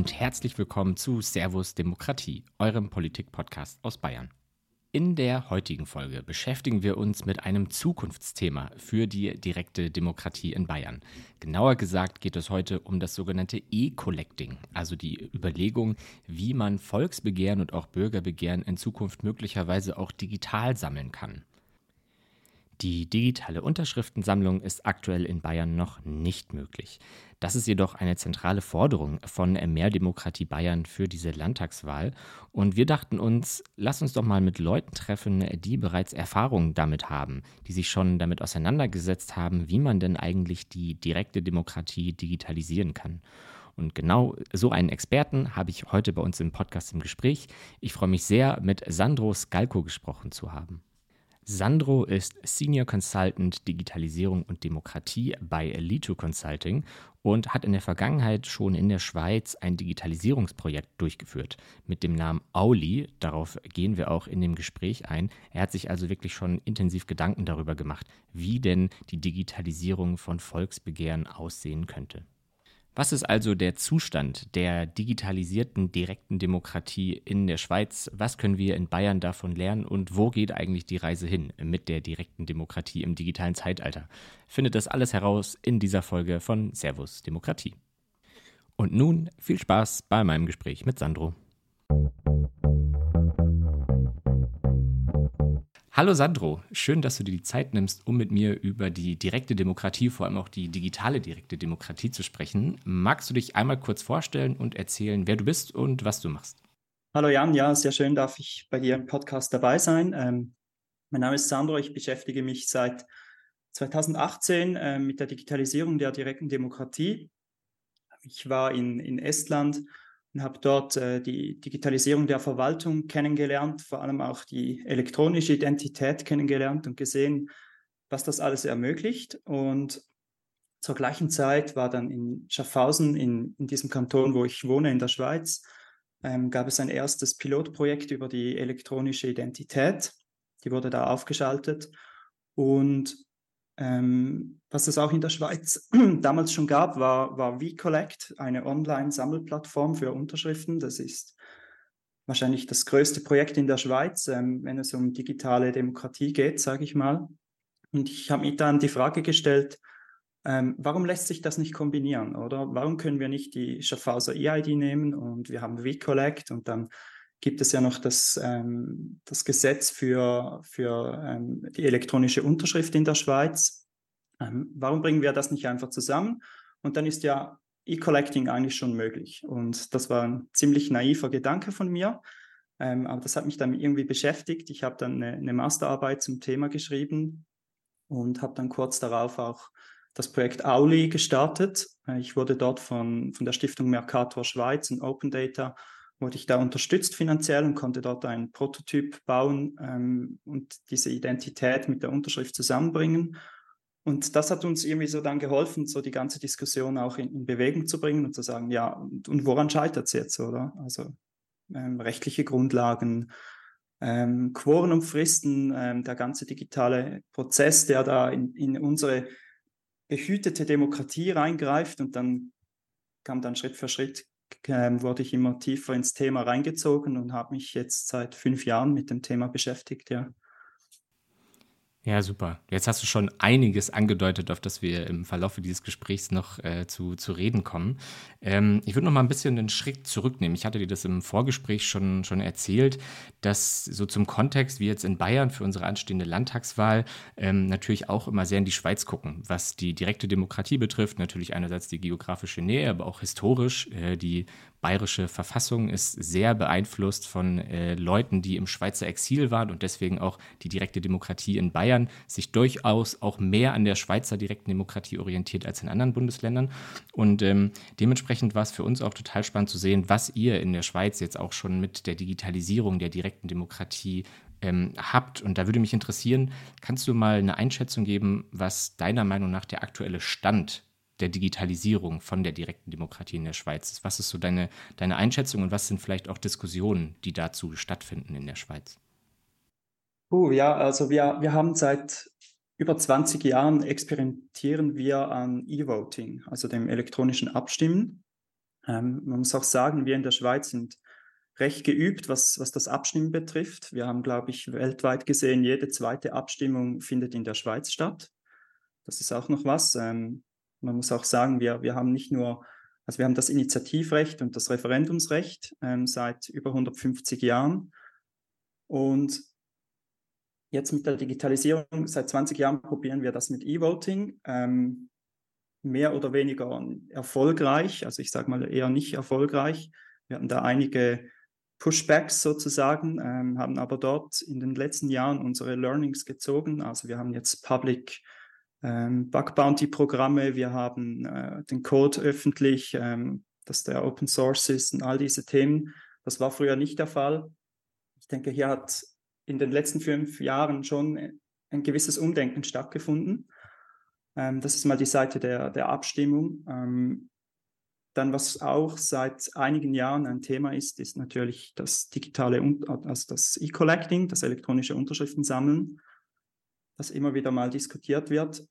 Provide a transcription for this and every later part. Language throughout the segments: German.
Und herzlich willkommen zu Servus Demokratie, eurem Politik-Podcast aus Bayern. In der heutigen Folge beschäftigen wir uns mit einem Zukunftsthema für die direkte Demokratie in Bayern. Genauer gesagt geht es heute um das sogenannte E-Collecting, also die Überlegung, wie man Volksbegehren und auch Bürgerbegehren in Zukunft möglicherweise auch digital sammeln kann. Die digitale Unterschriftensammlung ist aktuell in Bayern noch nicht möglich. Das ist jedoch eine zentrale Forderung von Mehr Demokratie Bayern für diese Landtagswahl. Und wir dachten uns, lass uns doch mal mit Leuten treffen, die bereits Erfahrungen damit haben, die sich schon damit auseinandergesetzt haben, wie man denn eigentlich die direkte Demokratie digitalisieren kann. Und genau so einen Experten habe ich heute bei uns im Podcast im Gespräch. Ich freue mich sehr, mit Sandro Skalko gesprochen zu haben. Sandro ist Senior Consultant Digitalisierung und Demokratie bei Elito Consulting und hat in der Vergangenheit schon in der Schweiz ein Digitalisierungsprojekt durchgeführt mit dem Namen Auli. Darauf gehen wir auch in dem Gespräch ein. Er hat sich also wirklich schon intensiv Gedanken darüber gemacht, wie denn die Digitalisierung von Volksbegehren aussehen könnte. Was ist also der Zustand der digitalisierten direkten Demokratie in der Schweiz? Was können wir in Bayern davon lernen und wo geht eigentlich die Reise hin mit der direkten Demokratie im digitalen Zeitalter? Findet das alles heraus in dieser Folge von Servus Demokratie. Und nun viel Spaß bei meinem Gespräch mit Sandro. Hallo Sandro, schön, dass du dir die Zeit nimmst, um mit mir über die direkte Demokratie, vor allem auch die digitale direkte Demokratie zu sprechen. Magst du dich einmal kurz vorstellen und erzählen, wer du bist und was du machst? Hallo Jan, ja, sehr schön, darf ich bei dir im Podcast dabei sein. Ähm, mein Name ist Sandro, ich beschäftige mich seit 2018 äh, mit der Digitalisierung der direkten Demokratie. Ich war in, in Estland und habe dort äh, die Digitalisierung der Verwaltung kennengelernt, vor allem auch die elektronische Identität kennengelernt und gesehen, was das alles ermöglicht. Und zur gleichen Zeit war dann in Schaffhausen, in, in diesem Kanton, wo ich wohne, in der Schweiz, ähm, gab es ein erstes Pilotprojekt über die elektronische Identität. Die wurde da aufgeschaltet. Und ähm, was es auch in der Schweiz damals schon gab, war, war VCollect, eine Online-Sammelplattform für Unterschriften. Das ist wahrscheinlich das größte Projekt in der Schweiz, ähm, wenn es um digitale Demokratie geht, sage ich mal. Und ich habe mir dann die Frage gestellt, ähm, warum lässt sich das nicht kombinieren, oder? Warum können wir nicht die Schaffhauser EID nehmen und wir haben VCollect und dann gibt es ja noch das, ähm, das Gesetz für, für ähm, die elektronische Unterschrift in der Schweiz. Ähm, warum bringen wir das nicht einfach zusammen? Und dann ist ja E-Collecting eigentlich schon möglich. Und das war ein ziemlich naiver Gedanke von mir. Ähm, aber das hat mich dann irgendwie beschäftigt. Ich habe dann eine, eine Masterarbeit zum Thema geschrieben und habe dann kurz darauf auch das Projekt Auli gestartet. Äh, ich wurde dort von, von der Stiftung Mercator Schweiz und Open Data wurde ich da unterstützt finanziell und konnte dort einen Prototyp bauen ähm, und diese Identität mit der Unterschrift zusammenbringen. Und das hat uns irgendwie so dann geholfen, so die ganze Diskussion auch in, in Bewegung zu bringen und zu sagen, ja, und, und woran scheitert es jetzt, oder? Also ähm, rechtliche Grundlagen, ähm, Quoren und Fristen, ähm, der ganze digitale Prozess, der da in, in unsere behütete Demokratie reingreift und dann kam dann Schritt für Schritt ähm, wurde ich immer tiefer ins Thema reingezogen und habe mich jetzt seit fünf Jahren mit dem Thema beschäftigt, ja. Ja, super. Jetzt hast du schon einiges angedeutet, auf das wir im Verlauf dieses Gesprächs noch äh, zu, zu reden kommen. Ähm, ich würde noch mal ein bisschen einen Schritt zurücknehmen. Ich hatte dir das im Vorgespräch schon, schon erzählt, dass so zum Kontext, wie jetzt in Bayern für unsere anstehende Landtagswahl, ähm, natürlich auch immer sehr in die Schweiz gucken, was die direkte Demokratie betrifft. Natürlich einerseits die geografische Nähe, aber auch historisch äh, die bayerische Verfassung ist sehr beeinflusst von äh, Leuten, die im Schweizer Exil waren und deswegen auch die direkte Demokratie in Bayern sich durchaus auch mehr an der Schweizer direkten Demokratie orientiert als in anderen Bundesländern. Und ähm, dementsprechend war es für uns auch total spannend zu sehen, was ihr in der Schweiz jetzt auch schon mit der Digitalisierung der direkten Demokratie ähm, habt. Und da würde mich interessieren, kannst du mal eine Einschätzung geben, was deiner Meinung nach der aktuelle Stand der Digitalisierung von der direkten Demokratie in der Schweiz. Was ist so deine, deine Einschätzung und was sind vielleicht auch Diskussionen, die dazu stattfinden in der Schweiz? Uh, ja, also wir, wir haben seit über 20 Jahren experimentieren wir an E-Voting, also dem elektronischen Abstimmen. Ähm, man muss auch sagen, wir in der Schweiz sind recht geübt, was, was das Abstimmen betrifft. Wir haben, glaube ich, weltweit gesehen, jede zweite Abstimmung findet in der Schweiz statt. Das ist auch noch was. Ähm, man muss auch sagen, wir, wir haben nicht nur, also wir haben das Initiativrecht und das Referendumsrecht ähm, seit über 150 Jahren. Und jetzt mit der Digitalisierung, seit 20 Jahren probieren wir das mit E-Voting. Ähm, mehr oder weniger erfolgreich, also ich sage mal eher nicht erfolgreich. Wir hatten da einige Pushbacks sozusagen, ähm, haben aber dort in den letzten Jahren unsere Learnings gezogen. Also wir haben jetzt Public ähm, Bug Bounty Programme, wir haben äh, den Code öffentlich, ähm, dass der Open Source ist und all diese Themen. Das war früher nicht der Fall. Ich denke, hier hat in den letzten fünf Jahren schon ein gewisses Umdenken stattgefunden. Ähm, das ist mal die Seite der, der Abstimmung. Ähm, dann, was auch seit einigen Jahren ein Thema ist, ist natürlich das digitale, also das E-Collecting, das elektronische Unterschriftensammeln, das immer wieder mal diskutiert wird.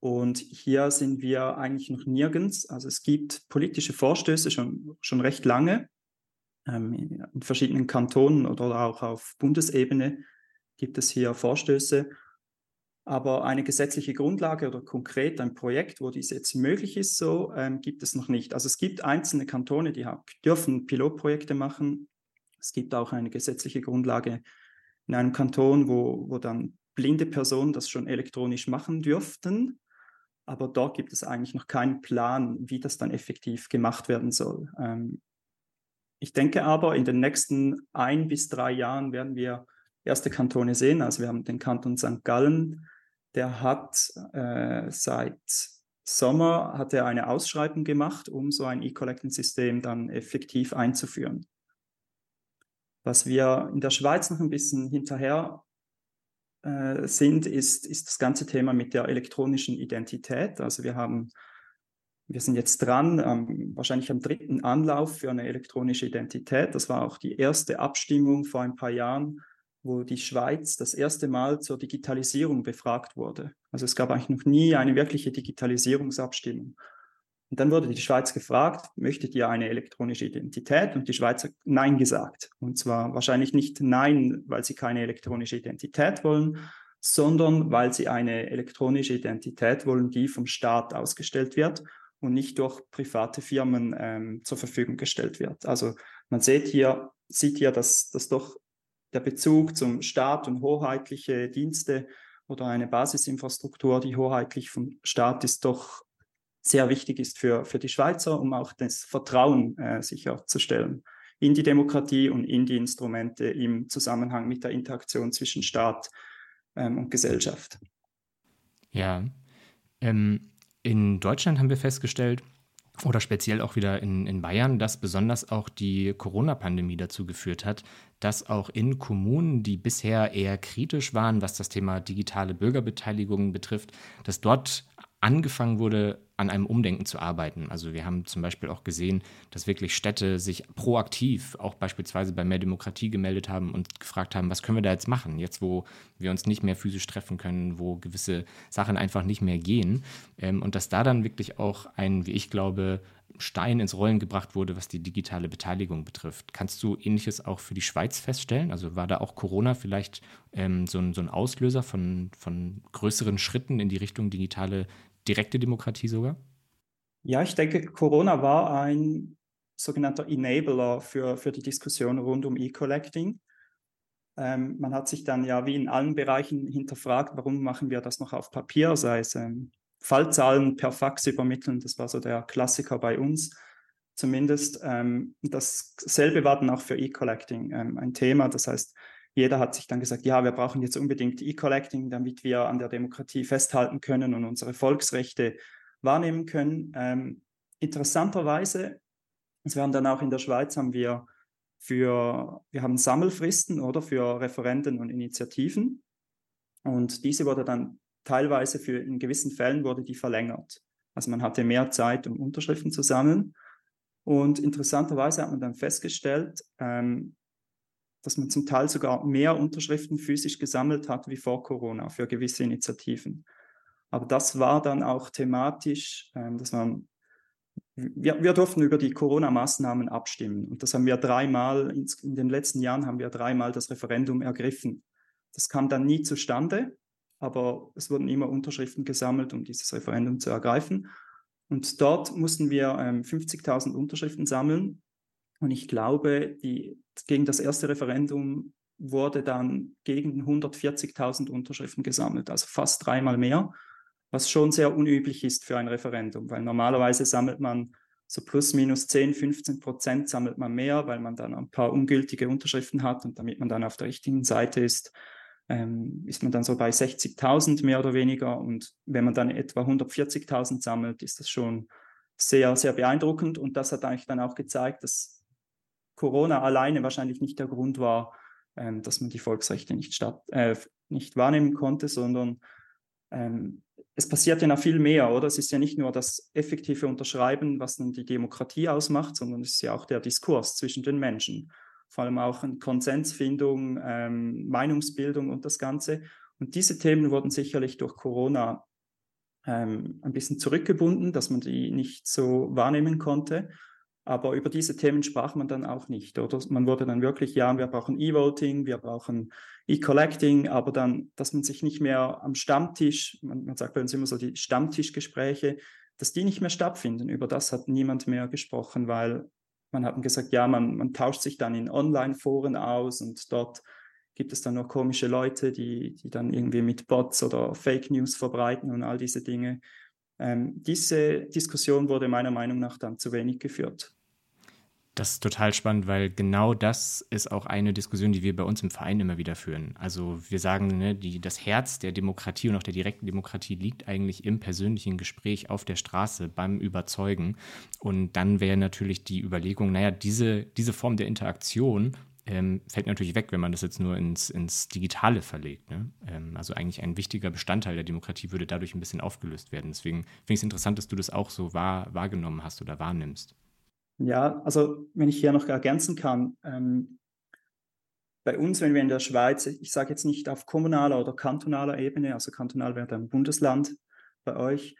Und hier sind wir eigentlich noch nirgends. Also es gibt politische Vorstöße schon, schon recht lange ähm, in verschiedenen Kantonen oder auch auf Bundesebene gibt es hier Vorstöße. Aber eine gesetzliche Grundlage oder konkret ein Projekt, wo dies jetzt möglich ist, so ähm, gibt es noch nicht. Also es gibt einzelne Kantone, die dürfen Pilotprojekte machen. Es gibt auch eine gesetzliche Grundlage in einem Kanton, wo, wo dann blinde Personen das schon elektronisch machen dürften. Aber dort gibt es eigentlich noch keinen Plan, wie das dann effektiv gemacht werden soll. Ähm, ich denke aber, in den nächsten ein bis drei Jahren werden wir erste Kantone sehen. Also wir haben den Kanton St. Gallen, der hat äh, seit Sommer hat er eine Ausschreibung gemacht, um so ein E-Collecting-System dann effektiv einzuführen. Was wir in der Schweiz noch ein bisschen hinterher äh, sind, ist, ist das ganze Thema mit der elektronischen Identität. Also wir haben, wir sind jetzt dran, ähm, wahrscheinlich am dritten Anlauf für eine elektronische Identität. Das war auch die erste Abstimmung vor ein paar Jahren wo die Schweiz das erste Mal zur Digitalisierung befragt wurde. Also es gab eigentlich noch nie eine wirkliche Digitalisierungsabstimmung. Und dann wurde die Schweiz gefragt, möchtet ihr eine elektronische Identität? Und die Schweiz hat Nein gesagt. Und zwar wahrscheinlich nicht Nein, weil sie keine elektronische Identität wollen, sondern weil sie eine elektronische Identität wollen, die vom Staat ausgestellt wird und nicht durch private Firmen ähm, zur Verfügung gestellt wird. Also man sieht hier, sieht hier, dass das doch der Bezug zum Staat und hoheitliche Dienste oder eine Basisinfrastruktur, die hoheitlich vom Staat ist, doch sehr wichtig ist für, für die Schweizer, um auch das Vertrauen äh, sicherzustellen in die Demokratie und in die Instrumente im Zusammenhang mit der Interaktion zwischen Staat ähm, und Gesellschaft. Ja, ähm, in Deutschland haben wir festgestellt, oder speziell auch wieder in, in Bayern, dass besonders auch die Corona-Pandemie dazu geführt hat, dass auch in Kommunen, die bisher eher kritisch waren, was das Thema digitale Bürgerbeteiligung betrifft, dass dort angefangen wurde, an einem Umdenken zu arbeiten. Also wir haben zum Beispiel auch gesehen, dass wirklich Städte sich proaktiv auch beispielsweise bei mehr Demokratie gemeldet haben und gefragt haben, was können wir da jetzt machen, jetzt wo wir uns nicht mehr physisch treffen können, wo gewisse Sachen einfach nicht mehr gehen. Ähm, und dass da dann wirklich auch ein, wie ich glaube, Stein ins Rollen gebracht wurde, was die digitale Beteiligung betrifft. Kannst du ähnliches auch für die Schweiz feststellen? Also war da auch Corona vielleicht ähm, so, ein, so ein Auslöser von, von größeren Schritten in die Richtung digitale direkte Demokratie sogar? Ja, ich denke, Corona war ein sogenannter Enabler für, für die Diskussion rund um E-Collecting. Ähm, man hat sich dann ja wie in allen Bereichen hinterfragt, warum machen wir das noch auf Papier, sei es ähm, Fallzahlen per Fax übermitteln, das war so der Klassiker bei uns zumindest. Ähm, dasselbe war dann auch für E-Collecting ähm, ein Thema. Das heißt, jeder hat sich dann gesagt, ja, wir brauchen jetzt unbedingt E-Collecting, damit wir an der Demokratie festhalten können und unsere Volksrechte wahrnehmen können. Ähm, interessanterweise, also wir haben dann auch in der Schweiz haben wir für, wir haben Sammelfristen oder für Referenden und Initiativen. Und diese wurde dann teilweise für in gewissen Fällen wurde die verlängert. Also man hatte mehr Zeit, um Unterschriften zu sammeln. Und interessanterweise hat man dann festgestellt, ähm, dass man zum Teil sogar mehr Unterschriften physisch gesammelt hat wie vor Corona für gewisse Initiativen. Aber das war dann auch thematisch, ähm, dass man wir, wir durften über die Corona-Maßnahmen abstimmen. Und das haben wir dreimal, in, den letzten Jahren haben wir dreimal das Referendum ergriffen. Das kam dann nie zustande, aber es wurden immer Unterschriften gesammelt, um dieses Referendum zu ergreifen. Und dort mussten wir ähm, 50.000 Unterschriften sammeln. Und ich glaube, die, gegen das erste Referendum wurde dann gegen 140.000 Unterschriften gesammelt, also fast dreimal mehr was schon sehr unüblich ist für ein Referendum, weil normalerweise sammelt man so plus minus 10, 15 Prozent sammelt man mehr, weil man dann ein paar ungültige Unterschriften hat und damit man dann auf der richtigen Seite ist, ähm, ist man dann so bei 60.000 mehr oder weniger. Und wenn man dann etwa 140.000 sammelt, ist das schon sehr, sehr beeindruckend. Und das hat eigentlich dann auch gezeigt, dass Corona alleine wahrscheinlich nicht der Grund war, ähm, dass man die Volksrechte nicht, statt, äh, nicht wahrnehmen konnte, sondern ähm, es passiert ja noch viel mehr, oder? Es ist ja nicht nur das effektive Unterschreiben, was dann die Demokratie ausmacht, sondern es ist ja auch der Diskurs zwischen den Menschen. Vor allem auch eine Konsensfindung, ähm, Meinungsbildung und das Ganze. Und diese Themen wurden sicherlich durch Corona ähm, ein bisschen zurückgebunden, dass man die nicht so wahrnehmen konnte. Aber über diese Themen sprach man dann auch nicht, oder? Man wurde dann wirklich, ja, wir brauchen E-Voting, wir brauchen E-Collecting, aber dann, dass man sich nicht mehr am Stammtisch, man, man, sagt bei uns immer so die Stammtischgespräche, dass die nicht mehr stattfinden. Über das hat niemand mehr gesprochen, weil man hat gesagt, ja, man, man tauscht sich dann in Online-Foren aus und dort gibt es dann nur komische Leute, die, die dann irgendwie mit Bots oder Fake News verbreiten und all diese Dinge. Ähm, diese Diskussion wurde meiner Meinung nach dann zu wenig geführt. Das ist total spannend, weil genau das ist auch eine Diskussion, die wir bei uns im Verein immer wieder führen. Also wir sagen, ne, die, das Herz der Demokratie und auch der direkten Demokratie liegt eigentlich im persönlichen Gespräch auf der Straße beim Überzeugen. Und dann wäre natürlich die Überlegung, naja, diese, diese Form der Interaktion ähm, fällt natürlich weg, wenn man das jetzt nur ins, ins Digitale verlegt. Ne? Ähm, also eigentlich ein wichtiger Bestandteil der Demokratie würde dadurch ein bisschen aufgelöst werden. Deswegen finde ich es interessant, dass du das auch so wahr, wahrgenommen hast oder wahrnimmst. Ja, also wenn ich hier noch ergänzen kann, ähm, bei uns, wenn wir in der Schweiz, ich sage jetzt nicht auf kommunaler oder kantonaler Ebene, also kantonal wäre dann Bundesland bei euch,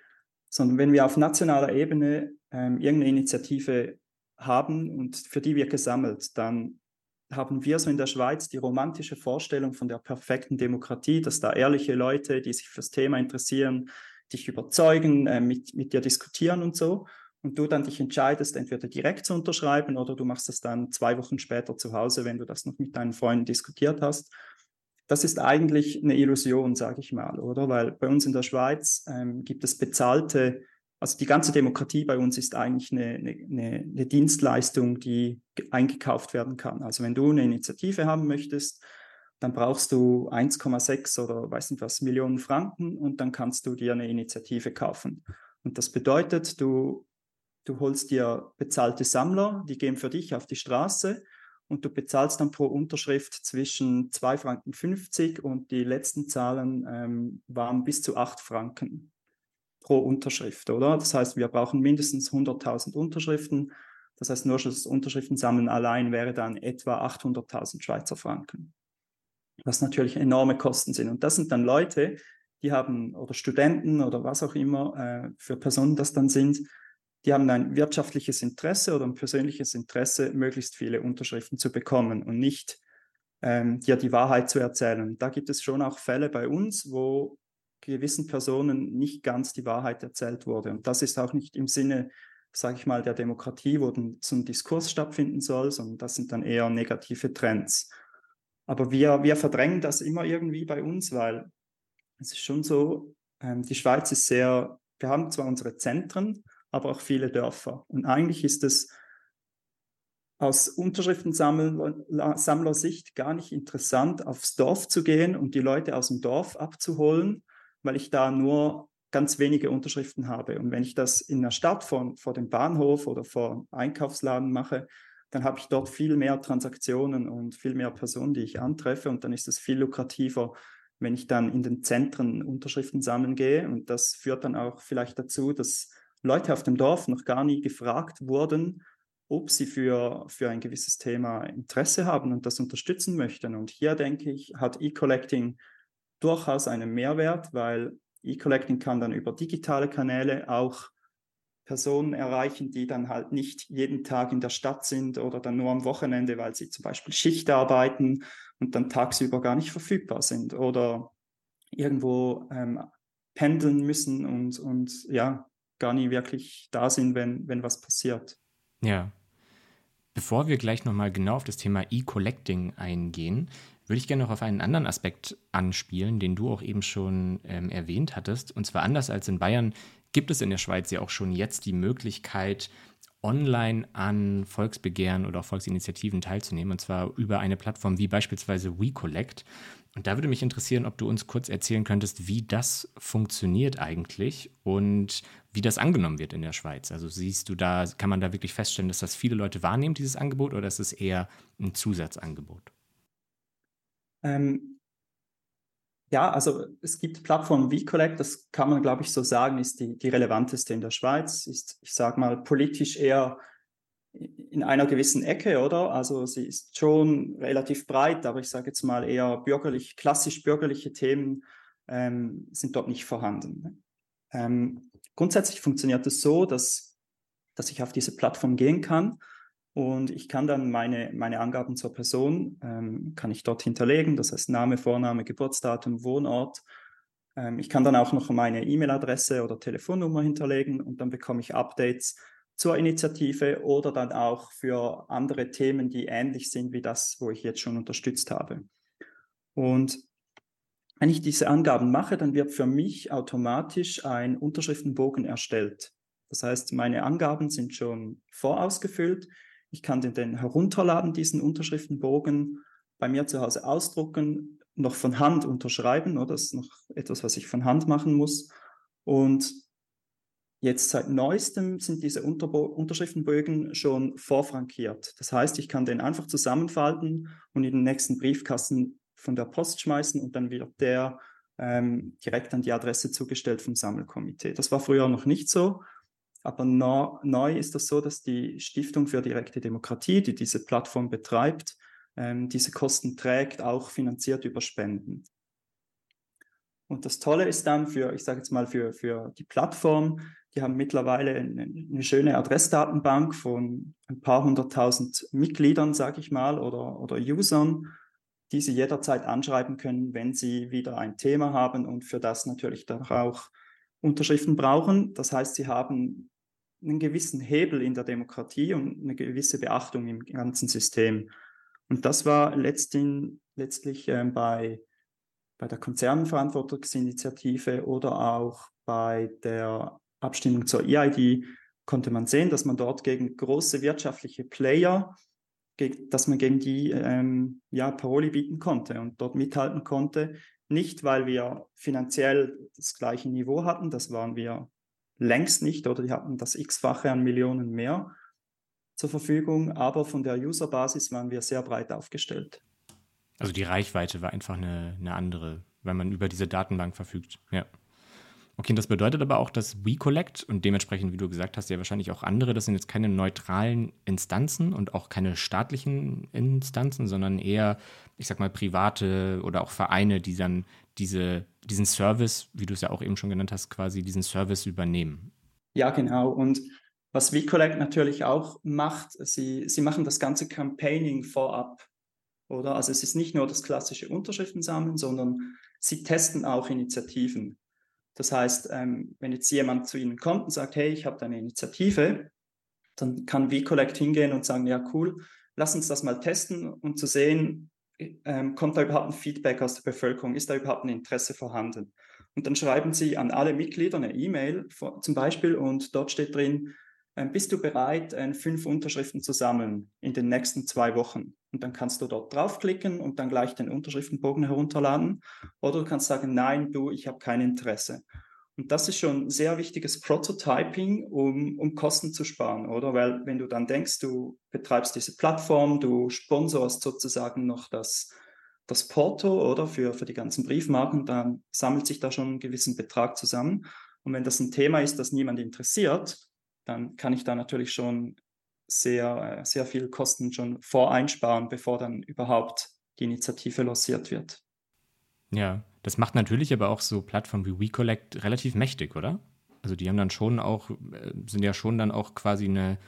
sondern wenn wir auf nationaler Ebene ähm, irgendeine Initiative haben und für die wird gesammelt, dann haben wir so in der Schweiz die romantische Vorstellung von der perfekten Demokratie, dass da ehrliche Leute, die sich fürs Thema interessieren, dich überzeugen, äh, mit, mit dir diskutieren und so. Und du dann dich entscheidest, entweder direkt zu unterschreiben oder du machst es dann zwei Wochen später zu Hause, wenn du das noch mit deinen Freunden diskutiert hast. Das ist eigentlich eine Illusion, sage ich mal, oder? Weil bei uns in der Schweiz ähm, gibt es bezahlte also die ganze Demokratie bei uns ist eigentlich eine, eine, eine, Dienstleistung, die eingekauft werden kann. Also wenn du eine Initiative haben möchtest, dann brauchst du 1,6 oder weiß nicht was Millionen Franken und dann kannst du dir eine Initiative kaufen. Und das bedeutet, du, du holst dir bezahlte Sammler, die gehen für dich auf die Straße und du bezahlst dann pro Unterschrift zwischen 2,50 Franken und die letzten Zahlen ähm, waren bis zu 8 Franken pro Unterschrift, oder? Das heißt, wir brauchen mindestens 100.000 Unterschriften. Das heißt, nur das Unterschriftensammeln allein wäre dann etwa 800.000 Schweizer Franken. Was natürlich enorme Kosten sind. Und das sind dann Leute, die haben, oder Studenten oder was auch immer äh, für Personen das dann sind, die haben ein wirtschaftliches Interesse oder ein persönliches Interesse, möglichst viele Unterschriften zu bekommen und nicht ähm, dir die Wahrheit zu erzählen. Da gibt es schon auch Fälle bei uns, wo gewissen Personen nicht ganz die Wahrheit erzählt wurde. Und das ist auch nicht im Sinne, sage ich mal, der Demokratie, wo so ein Diskurs stattfinden soll, sondern das sind dann eher negative Trends. Aber wir, wir verdrängen das immer irgendwie bei uns, weil es ist schon so, ähm, die Schweiz ist sehr, wir haben zwar unsere Zentren, aber auch viele Dörfer. Und eigentlich ist es aus Unterschriftensammlersicht gar nicht interessant, aufs Dorf zu gehen und die Leute aus dem Dorf abzuholen, weil ich da nur ganz wenige Unterschriften habe. Und wenn ich das in der Stadt vor, vor dem Bahnhof oder vor Einkaufsladen mache, dann habe ich dort viel mehr Transaktionen und viel mehr Personen, die ich antreffe. Und dann ist es viel lukrativer, wenn ich dann in den Zentren Unterschriften sammeln gehe. Und das führt dann auch vielleicht dazu, dass Leute auf dem Dorf noch gar nie gefragt wurden, ob sie für, für ein gewisses Thema Interesse haben und das unterstützen möchten. Und hier denke ich, hat E-Collecting durchaus einen Mehrwert, weil E-Collecting kann dann über digitale Kanäle auch Personen erreichen, die dann halt nicht jeden Tag in der Stadt sind oder dann nur am Wochenende, weil sie zum Beispiel Schicht arbeiten und dann tagsüber gar nicht verfügbar sind oder irgendwo ähm, pendeln müssen und, und ja, gar nie wirklich da sind, wenn, wenn was passiert. Ja. Bevor wir gleich nochmal genau auf das Thema E-Collecting eingehen, würde ich gerne noch auf einen anderen Aspekt anspielen, den du auch eben schon ähm, erwähnt hattest. Und zwar anders als in Bayern gibt es in der Schweiz ja auch schon jetzt die Möglichkeit, online an Volksbegehren oder Volksinitiativen teilzunehmen, und zwar über eine Plattform wie beispielsweise WeCollect. Und da würde mich interessieren, ob du uns kurz erzählen könntest, wie das funktioniert eigentlich und wie das angenommen wird in der Schweiz. Also siehst du da, kann man da wirklich feststellen, dass das viele Leute wahrnehmen, dieses Angebot, oder ist es eher ein Zusatzangebot? Ähm, ja, also es gibt Plattformen wie Collect, das kann man, glaube ich, so sagen, ist die, die relevanteste in der Schweiz, ist, ich sage mal, politisch eher in einer gewissen Ecke, oder? Also sie ist schon relativ breit, aber ich sage jetzt mal eher bürgerlich, klassisch bürgerliche Themen ähm, sind dort nicht vorhanden. Ähm, grundsätzlich funktioniert es so, dass, dass ich auf diese Plattform gehen kann und ich kann dann meine, meine Angaben zur Person, ähm, kann ich dort hinterlegen, das heißt Name, Vorname, Geburtsdatum, Wohnort. Ähm, ich kann dann auch noch meine E-Mail-Adresse oder Telefonnummer hinterlegen und dann bekomme ich Updates zur Initiative oder dann auch für andere Themen, die ähnlich sind wie das, wo ich jetzt schon unterstützt habe. Und wenn ich diese Angaben mache, dann wird für mich automatisch ein Unterschriftenbogen erstellt. Das heißt, meine Angaben sind schon vorausgefüllt. Ich kann den, den herunterladen, diesen Unterschriftenbogen, bei mir zu Hause ausdrucken, noch von Hand unterschreiben. Oder? Das ist noch etwas, was ich von Hand machen muss. Und Jetzt seit neuestem sind diese Unterbo Unterschriftenbögen schon vorfrankiert. Das heißt, ich kann den einfach zusammenfalten und in den nächsten Briefkasten von der Post schmeißen und dann wird der ähm, direkt an die Adresse zugestellt vom Sammelkomitee. Das war früher noch nicht so, aber no, neu ist das so, dass die Stiftung für direkte Demokratie, die diese Plattform betreibt, ähm, diese Kosten trägt, auch finanziert über Spenden. Und das Tolle ist dann für, ich sage jetzt mal, für, für die Plattform, die haben mittlerweile eine, eine schöne Adressdatenbank von ein paar hunderttausend Mitgliedern, sage ich mal, oder, oder Usern, die sie jederzeit anschreiben können, wenn sie wieder ein Thema haben und für das natürlich dann auch Unterschriften brauchen. Das heißt, sie haben einen gewissen Hebel in der Demokratie und eine gewisse Beachtung im ganzen System. Und das war letztin, letztlich äh, bei, bei der Konzernverantwortungsinitiative oder auch bei der Abstimmung zur EID konnte man sehen, dass man dort gegen große wirtschaftliche Player, dass man gegen die ähm, ja, Paroli bieten konnte und dort mithalten konnte. Nicht, weil wir finanziell das gleiche Niveau hatten, das waren wir längst nicht, oder die hatten das x-fache an Millionen mehr zur Verfügung, aber von der Userbasis waren wir sehr breit aufgestellt. Also die Reichweite war einfach eine, eine andere, weil man über diese Datenbank verfügt. Ja. Okay, das bedeutet aber auch, dass WeCollect und dementsprechend, wie du gesagt hast, ja wahrscheinlich auch andere, das sind jetzt keine neutralen Instanzen und auch keine staatlichen Instanzen, sondern eher, ich sag mal, private oder auch Vereine, die dann diese, diesen Service, wie du es ja auch eben schon genannt hast, quasi diesen Service übernehmen. Ja, genau. Und was WeCollect natürlich auch macht, sie, sie machen das ganze Campaigning vorab. Oder? Also es ist nicht nur das klassische Unterschriften sammeln, sondern sie testen auch Initiativen. Das heißt, ähm, wenn jetzt jemand zu Ihnen kommt und sagt, hey, ich habe eine Initiative, dann kann VCollect hingehen und sagen, ja cool, lass uns das mal testen, um zu sehen, ähm, kommt da überhaupt ein Feedback aus der Bevölkerung, ist da überhaupt ein Interesse vorhanden. Und dann schreiben Sie an alle Mitglieder eine E-Mail zum Beispiel und dort steht drin, ähm, bist du bereit, äh, fünf Unterschriften zu sammeln in den nächsten zwei Wochen? Und dann kannst du dort draufklicken und dann gleich den Unterschriftenbogen herunterladen. Oder du kannst sagen, nein, du, ich habe kein Interesse. Und das ist schon sehr wichtiges Prototyping, um, um Kosten zu sparen, oder? Weil wenn du dann denkst, du betreibst diese Plattform, du sponsorst sozusagen noch das, das Porto, oder? Für, für die ganzen Briefmarken, dann sammelt sich da schon ein gewissen Betrag zusammen. Und wenn das ein Thema ist, das niemand interessiert, dann kann ich da natürlich schon sehr, äh, sehr viel Kosten schon voreinsparen, bevor dann überhaupt die Initiative lanciert wird. Ja, das macht natürlich aber auch so Plattformen wie WeCollect relativ mächtig, oder? Also die haben dann schon auch, äh, sind ja schon dann auch quasi eine,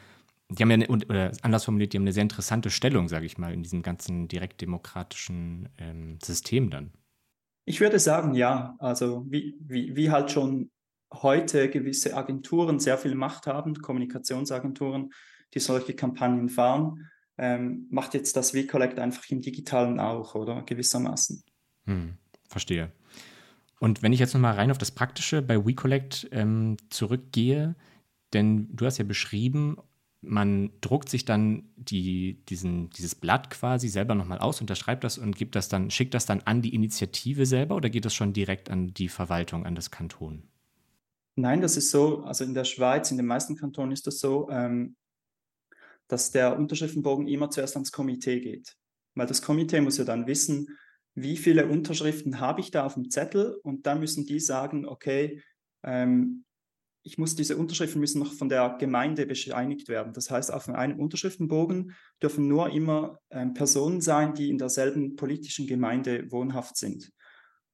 die haben ja eine, oder anders formuliert, die haben eine sehr interessante Stellung, sage ich mal, in diesem ganzen direktdemokratischen ähm, System dann. Ich würde sagen, ja. Also wie, wie, wie halt schon heute gewisse Agenturen sehr viel Macht haben, Kommunikationsagenturen, die solche Kampagnen fahren, ähm, macht jetzt das WeCollect einfach im Digitalen auch, oder gewissermaßen. Hm, verstehe. Und wenn ich jetzt nochmal rein auf das Praktische bei WeCollect ähm, zurückgehe, denn du hast ja beschrieben, man druckt sich dann die, diesen, dieses Blatt quasi selber nochmal aus, unterschreibt das und gibt das dann, schickt das dann an die Initiative selber oder geht das schon direkt an die Verwaltung, an das Kanton? Nein, das ist so, also in der Schweiz, in den meisten Kantonen ist das so, ähm, dass der Unterschriftenbogen immer zuerst ans Komitee geht. Weil das Komitee muss ja dann wissen, wie viele Unterschriften habe ich da auf dem Zettel und dann müssen die sagen, okay, ähm, ich muss diese Unterschriften müssen noch von der Gemeinde bescheinigt werden. Das heißt, auf einem Unterschriftenbogen dürfen nur immer ähm, Personen sein, die in derselben politischen Gemeinde wohnhaft sind.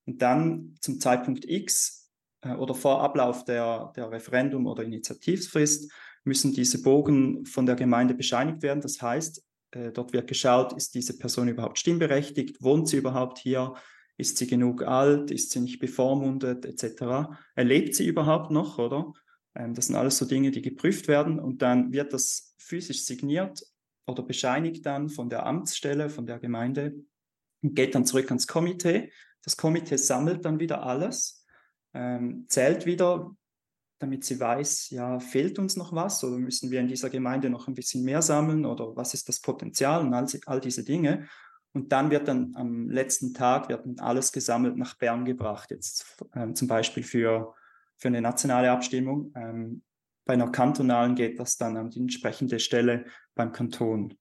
Und dann zum Zeitpunkt X äh, oder vor Ablauf der, der Referendum- oder Initiativfrist müssen diese Bogen von der Gemeinde bescheinigt werden. Das heißt, äh, dort wird geschaut, ist diese Person überhaupt stimmberechtigt, wohnt sie überhaupt hier, ist sie genug alt, ist sie nicht bevormundet etc. Erlebt sie überhaupt noch, oder? Ähm, das sind alles so Dinge, die geprüft werden und dann wird das physisch signiert oder bescheinigt dann von der Amtsstelle, von der Gemeinde und geht dann zurück ans Komitee. Das Komitee sammelt dann wieder alles, ähm, zählt wieder, damit sie weiß, ja, fehlt uns noch was oder müssen wir in dieser Gemeinde noch ein bisschen mehr sammeln oder was ist das Potenzial und all, all diese Dinge. Und dann wird dann am letzten Tag wird dann alles gesammelt nach Bern gebracht, jetzt ähm, zum Beispiel für, für eine nationale Abstimmung. Ähm, bei einer kantonalen geht das dann an die entsprechende Stelle beim Kanton.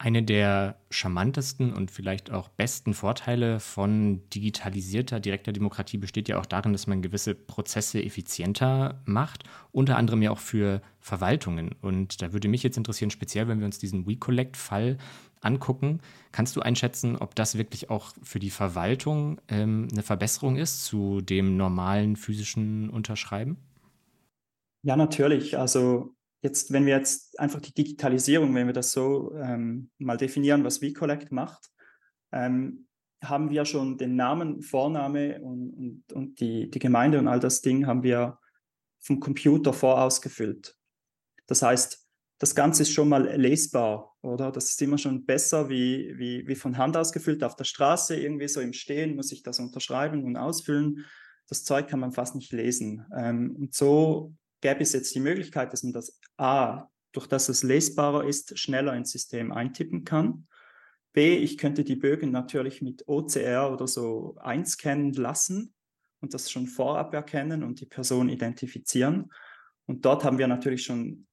Eine der charmantesten und vielleicht auch besten Vorteile von digitalisierter direkter Demokratie besteht ja auch darin, dass man gewisse Prozesse effizienter macht, unter anderem ja auch für Verwaltungen. Und da würde mich jetzt interessieren, speziell wenn wir uns diesen WeCollect-Fall angucken, kannst du einschätzen, ob das wirklich auch für die Verwaltung ähm, eine Verbesserung ist zu dem normalen physischen Unterschreiben? Ja, natürlich. Also jetzt, wenn wir jetzt einfach die Digitalisierung, wenn wir das so ähm, mal definieren, was WeCollect macht, ähm, haben wir schon den Namen, Vorname und, und, und die, die Gemeinde und all das Ding haben wir vom Computer vorausgefüllt. Das heißt, das Ganze ist schon mal lesbar, oder? Das ist immer schon besser wie, wie, wie von Hand ausgefüllt auf der Straße, irgendwie so im Stehen muss ich das unterschreiben und ausfüllen. Das Zeug kann man fast nicht lesen. Ähm, und so gäbe es jetzt die Möglichkeit, dass man das A, durch das es lesbarer ist, schneller ins System eintippen kann. B, ich könnte die Bögen natürlich mit OCR oder so einscannen lassen und das schon vorab erkennen und die Person identifizieren. Und dort haben wir natürlich schon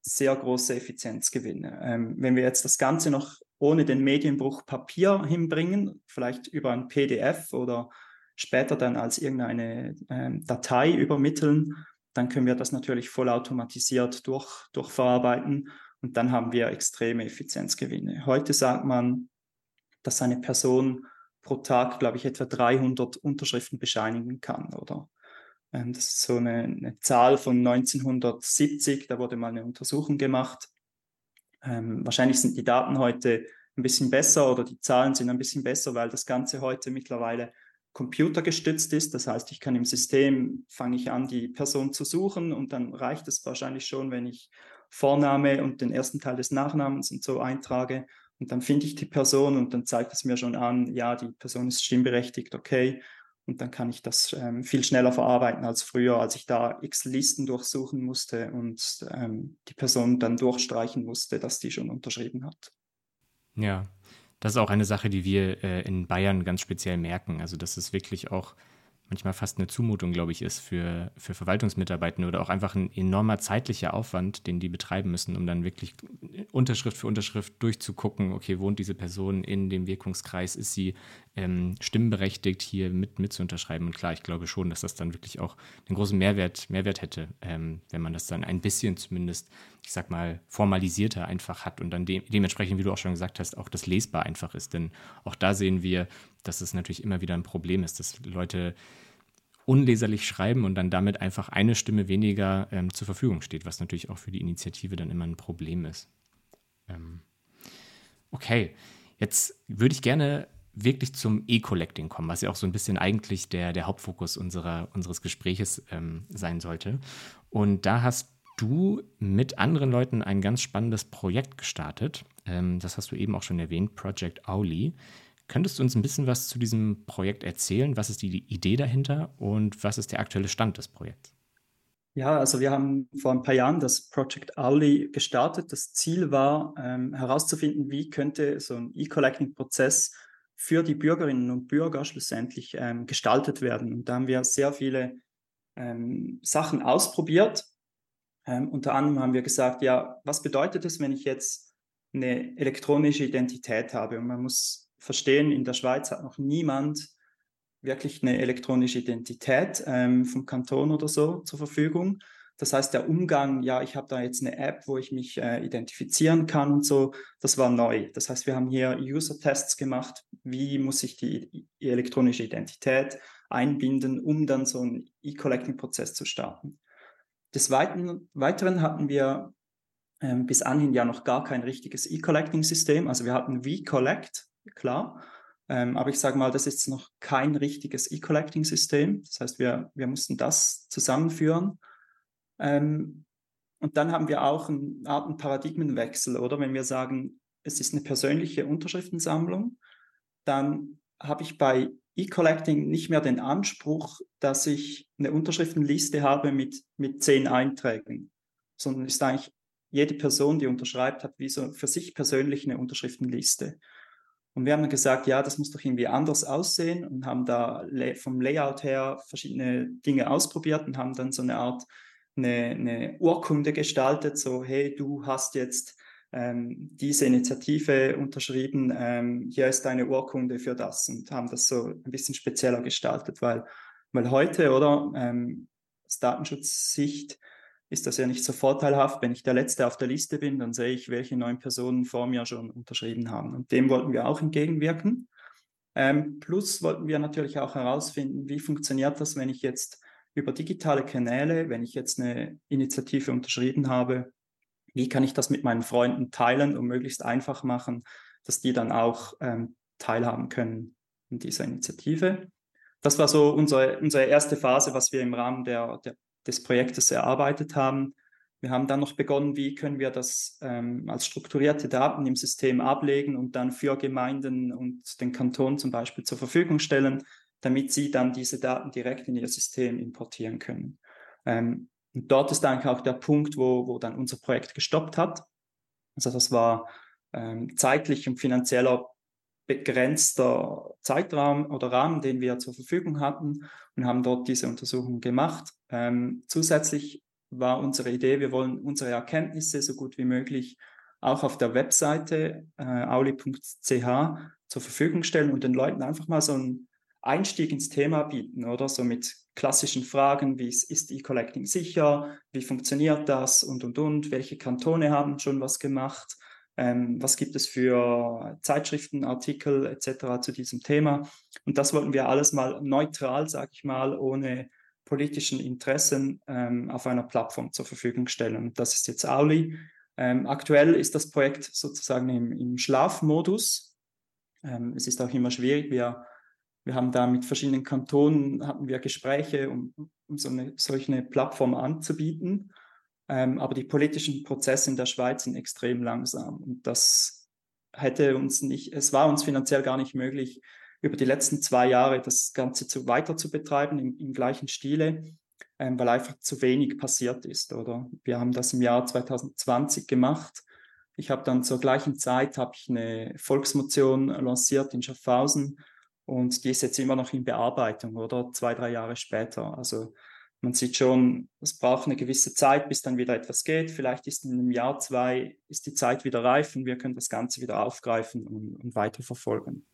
sehr große Effizienzgewinne. Ähm, wenn wir jetzt das Ganze noch ohne den Medienbruch Papier hinbringen, vielleicht über ein PDF oder später dann als irgendeine ähm, Datei übermitteln, dann können wir das natürlich vollautomatisiert durch, durchverarbeiten und dann haben wir extreme Effizienzgewinne. Heute sagt man, dass eine Person pro Tag, glaube ich, etwa 300 Unterschriften bescheinigen kann, oder? Ähm, das ist so eine, eine, Zahl von 1970, da wurde mal eine Untersuchung gemacht. Ähm, wahrscheinlich sind die Daten heute ein bisschen besser oder die Zahlen sind ein bisschen besser, weil das Ganze heute mittlerweile computergestützt ist. Das heißt, ich kann im System, fange ich an, die Person zu suchen und dann reicht es wahrscheinlich schon, wenn ich Vorname und den ersten Teil des Nachnamens und so eintrage. Und dann finde ich die Person und dann zeigt es mir schon an, ja, die Person ist stimmberechtigt, okay. Und dann kann ich das ähm, viel schneller verarbeiten als früher, als ich da x Listen durchsuchen musste und ähm, die Person dann durchstreichen musste, dass die schon unterschrieben hat. Ja, das ist auch eine Sache, die wir äh, in Bayern ganz speziell merken. Also, dass es wirklich auch manchmal fast eine Zumutung, glaube ich, ist für, für Verwaltungsmitarbeitende oder auch einfach ein enormer zeitlicher Aufwand, den die betreiben müssen, um dann wirklich Unterschrift für Unterschrift durchzugucken, okay, wohnt diese Person in dem Wirkungskreis, ist sie ähm, stimmberechtigt, hier mit, mit zu unterschreiben. Und klar, ich glaube schon, dass das dann wirklich auch einen großen Mehrwert, Mehrwert hätte, ähm, wenn man das dann ein bisschen zumindest, ich sag mal, formalisierter einfach hat und dann de dementsprechend, wie du auch schon gesagt hast, auch das lesbar einfach ist. Denn auch da sehen wir, dass es natürlich immer wieder ein Problem ist, dass Leute unleserlich schreiben und dann damit einfach eine Stimme weniger ähm, zur Verfügung steht, was natürlich auch für die Initiative dann immer ein Problem ist. Ähm, okay, jetzt würde ich gerne wirklich zum E-Collecting kommen, was ja auch so ein bisschen eigentlich der, der Hauptfokus unserer, unseres Gespräches ähm, sein sollte. Und da hast du mit anderen Leuten ein ganz spannendes Projekt gestartet. Ähm, das hast du eben auch schon erwähnt, Project Auli. Könntest du uns ein bisschen was zu diesem Projekt erzählen? Was ist die Idee dahinter und was ist der aktuelle Stand des Projekts? Ja, also wir haben vor ein paar Jahren das Project Auli gestartet. Das Ziel war ähm, herauszufinden, wie könnte so ein E-Collecting-Prozess für die Bürgerinnen und Bürger schlussendlich ähm, gestaltet werden. Und da haben wir sehr viele ähm, Sachen ausprobiert. Ähm, unter anderem haben wir gesagt, ja, was bedeutet es, wenn ich jetzt eine elektronische Identität habe? Und man muss verstehen, in der Schweiz hat noch niemand wirklich eine elektronische Identität ähm, vom Kanton oder so zur Verfügung. Das heißt, der Umgang, ja, ich habe da jetzt eine App, wo ich mich äh, identifizieren kann und so, das war neu. Das heißt, wir haben hier User-Tests gemacht, wie muss ich die, die elektronische Identität einbinden, um dann so einen E-Collecting-Prozess zu starten. Des Weiteren, hatten wir ähm, bis anhin ja noch gar kein richtiges E-Collecting-System. Also wir hatten V-Collect, klar, ähm, aber ich sage mal, das ist noch kein richtiges E-Collecting-System. Das heißt, wir, wir mussten das zusammenführen. Ähm, und dann haben wir auch eine Art Paradigmenwechsel, oder? Wenn wir sagen, es ist eine persönliche Unterschriftensammlung, dann habe ich bei E-Collecting nicht mehr den Anspruch, dass ich eine Unterschriftenliste habe mit, mit zehn Einträgen, sondern ist eigentlich jede Person, die unterschreibt, hat wie so für sich persönlich eine Unterschriftenliste. Und wir haben gesagt, ja, das muss doch irgendwie anders aussehen und haben da vom Layout her verschiedene Dinge ausprobiert und haben dann so eine Art eine, eine Urkunde gestaltet, so hey, du hast jetzt ähm, diese Initiative unterschrieben, ähm, hier ist deine Urkunde für das und haben das so ein bisschen spezieller gestaltet, weil, weil heute, oder, ähm, aus Datenschutzsicht ist das ja nicht so vorteilhaft. Wenn ich der Letzte auf der Liste bin, dann sehe ich, welche neun Personen vor mir schon unterschrieben haben. Und dem wollten wir auch entgegenwirken. Ähm, plus wollten wir natürlich auch herausfinden, wie funktioniert das, wenn ich jetzt über digitale Kanäle, wenn ich jetzt eine Initiative unterschrieben habe, wie kann ich das mit meinen Freunden teilen und möglichst einfach machen, dass die dann auch ähm, teilhaben können in dieser Initiative. Das war so unsere, unsere erste Phase, was wir im Rahmen der, der, des Projektes erarbeitet haben. Wir haben dann noch begonnen, wie können wir das ähm, als strukturierte Daten im System ablegen und dann für Gemeinden und den Kanton zum Beispiel zur Verfügung stellen, damit sie dann diese Daten direkt in ihr System importieren können. Ähm, und dort ist eigentlich auch der Punkt, wo, wo dann unser Projekt gestoppt hat. Also das war ähm, zeitlich und finanzieller begrenzter Zeitraum oder Rahmen, den wir zur Verfügung hatten und haben dort diese Untersuchung gemacht. Ähm, zusätzlich war unsere Idee, wir wollen unsere Erkenntnisse so gut wie möglich auch auf der Webseite äh, auli.ch zur Verfügung stellen und den Leuten einfach mal so ein Einstieg ins Thema bieten, oder? So mit klassischen Fragen, wie ist, E-Collecting sicher, wie funktioniert das und, und, und, welche Kantone haben schon was gemacht, ähm, was gibt es für Zeitschriften, Artikel etc. zu diesem Thema. Und das wollten wir alles mal neutral, sage ich mal, ohne politischen Interessen ähm, auf einer Plattform zur Verfügung stellen. Das ist jetzt Auli. Ähm, aktuell ist das Projekt sozusagen im, im Schlafmodus. Ähm, es ist auch immer schwierig. Wir wir haben da mit verschiedenen Kantonen hatten wir Gespräche, um, um so eine, solch eine Plattform anzubieten. Ähm, aber die politischen Prozesse in der Schweiz sind extrem langsam. Und das hätte uns nicht, es war uns finanziell gar nicht möglich, über die letzten zwei Jahre das Ganze zu, weiter zu betreiben im, im gleichen Stile, ähm, weil einfach zu wenig passiert ist. Oder wir haben das im Jahr 2020 gemacht. Ich habe dann zur gleichen Zeit habe ich eine Volksmotion lanciert in Schaffhausen, und die ist jetzt immer noch in Bearbeitung, oder? Zwei, drei Jahre später. Also man sieht schon, es braucht eine gewisse Zeit, bis dann wieder etwas geht. Vielleicht ist in einem Jahr, zwei, ist die Zeit wieder reif und wir können das Ganze wieder aufgreifen und, und weiterverfolgen.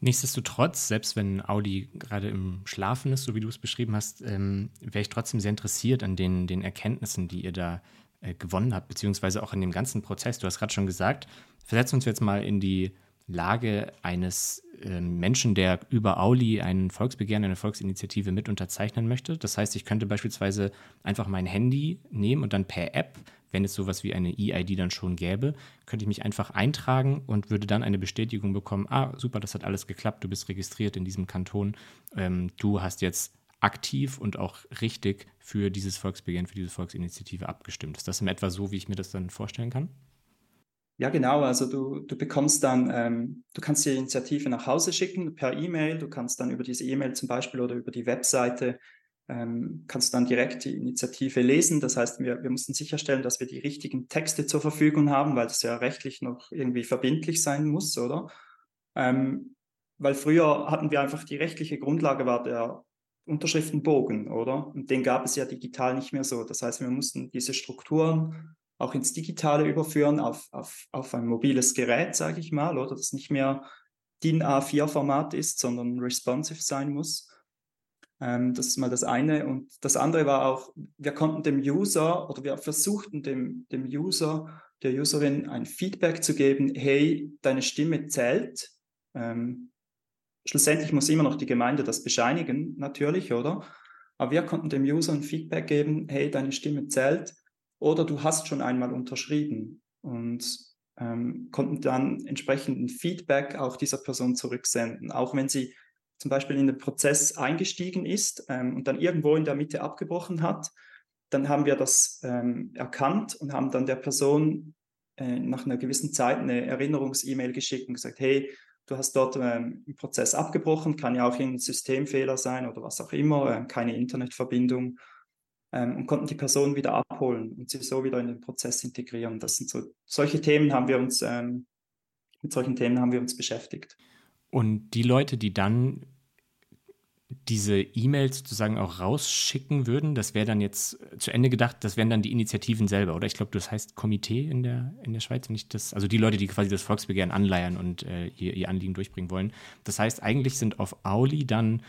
Nichtsdestotrotz, selbst wenn Audi gerade im Schlafen ist, so wie du es beschrieben hast, ähm, wäre ich trotzdem sehr interessiert an den, den Erkenntnissen, die ihr da äh, gewonnen habt, beziehungsweise auch in dem ganzen Prozess. Du hast gerade schon gesagt, versetzen uns jetzt mal in die Lage eines äh, Menschen, der über Auli ein Volksbegehren, eine Volksinitiative mit unterzeichnen möchte. Das heißt, ich könnte beispielsweise einfach mein Handy nehmen und dann per App, wenn es sowas wie eine E-ID dann schon gäbe, könnte ich mich einfach eintragen und würde dann eine Bestätigung bekommen, ah, super, das hat alles geklappt, du bist registriert in diesem Kanton, ähm, du hast jetzt aktiv und auch richtig für dieses Volksbegehren, für diese Volksinitiative abgestimmt. Ist das in etwa so, wie ich mir das dann vorstellen kann? Ja, genau. Also du, du bekommst dann, ähm, du kannst die Initiative nach Hause schicken per E-Mail. Du kannst dann über diese E-Mail zum Beispiel oder über die Webseite ähm, kannst dann direkt die Initiative lesen. Das heißt, wir, wir mussten sicherstellen, dass wir die richtigen Texte zur Verfügung haben, weil das ja rechtlich noch irgendwie verbindlich sein muss, oder? Ähm, weil früher hatten wir einfach die rechtliche Grundlage war der Unterschriftenbogen, oder? Und den gab es ja digital nicht mehr so. Das heißt, wir mussten diese Strukturen auch ins Digitale überführen, auf, auf, auf ein mobiles Gerät, sage ich mal, oder das nicht mehr DIN A4-Format ist, sondern responsive sein muss. Ähm, das ist mal das eine. Und das andere war auch, wir konnten dem User oder wir versuchten dem, dem User, der Userin ein Feedback zu geben, hey, deine Stimme zählt. Ähm, schlussendlich muss immer noch die Gemeinde das bescheinigen, natürlich, oder? Aber wir konnten dem User ein Feedback geben, hey, deine Stimme zählt oder du hast schon einmal unterschrieben und ähm, konnten dann entsprechenden Feedback auch dieser Person zurücksenden, auch wenn sie zum Beispiel in den Prozess eingestiegen ist ähm, und dann irgendwo in der Mitte abgebrochen hat, dann haben wir das ähm, erkannt und haben dann der Person äh, nach einer gewissen Zeit eine Erinnerungs-E-Mail geschickt und gesagt, hey, du hast dort ähm, im Prozess abgebrochen, kann ja auch ein Systemfehler sein oder was auch immer, äh, keine Internetverbindung und konnten die Person wieder abholen und sie so wieder in den Prozess integrieren. Das sind so solche Themen haben wir uns ähm, mit solchen Themen haben wir uns beschäftigt. Und die Leute, die dann diese E-Mails sozusagen auch rausschicken würden, das wäre dann jetzt zu Ende gedacht, das wären dann die Initiativen selber, oder? Ich glaube, das heißt Komitee in der, in der Schweiz, nicht das, also die Leute, die quasi das Volksbegehren anleiern und äh, ihr, ihr Anliegen durchbringen wollen. Das heißt, eigentlich sind auf Auli dann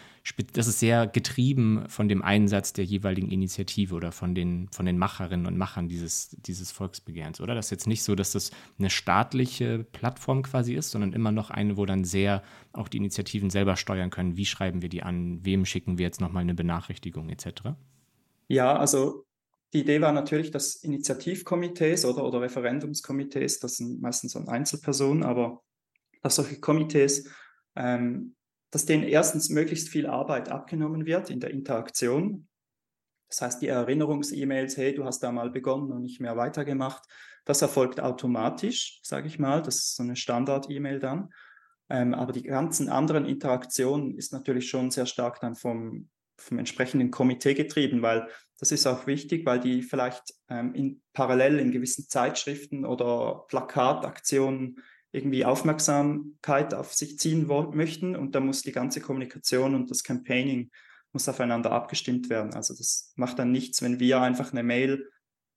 das ist sehr getrieben von dem Einsatz der jeweiligen Initiative oder von den, von den Macherinnen und Machern dieses, dieses Volksbegehrens, oder? Das ist jetzt nicht so, dass das eine staatliche Plattform quasi ist, sondern immer noch eine, wo dann sehr auch die Initiativen selber steuern können. Wie schreiben wir die an? Wem schicken wir jetzt nochmal eine Benachrichtigung etc.? Ja, also die Idee war natürlich, dass Initiativkomitees oder, oder Referendumskomitees, das sind meistens dann Einzelpersonen, aber dass solche Komitees ähm, dass denen erstens möglichst viel Arbeit abgenommen wird in der Interaktion. Das heißt, die Erinnerungs-E-Mails, hey, du hast da mal begonnen und nicht mehr weitergemacht, das erfolgt automatisch, sage ich mal. Das ist so eine Standard-E-Mail dann. Ähm, aber die ganzen anderen Interaktionen ist natürlich schon sehr stark dann vom, vom entsprechenden Komitee getrieben, weil das ist auch wichtig, weil die vielleicht ähm, in, parallel in gewissen Zeitschriften oder Plakataktionen irgendwie Aufmerksamkeit auf sich ziehen möchten und da muss die ganze Kommunikation und das Campaigning muss aufeinander abgestimmt werden. Also das macht dann nichts, wenn wir einfach eine Mail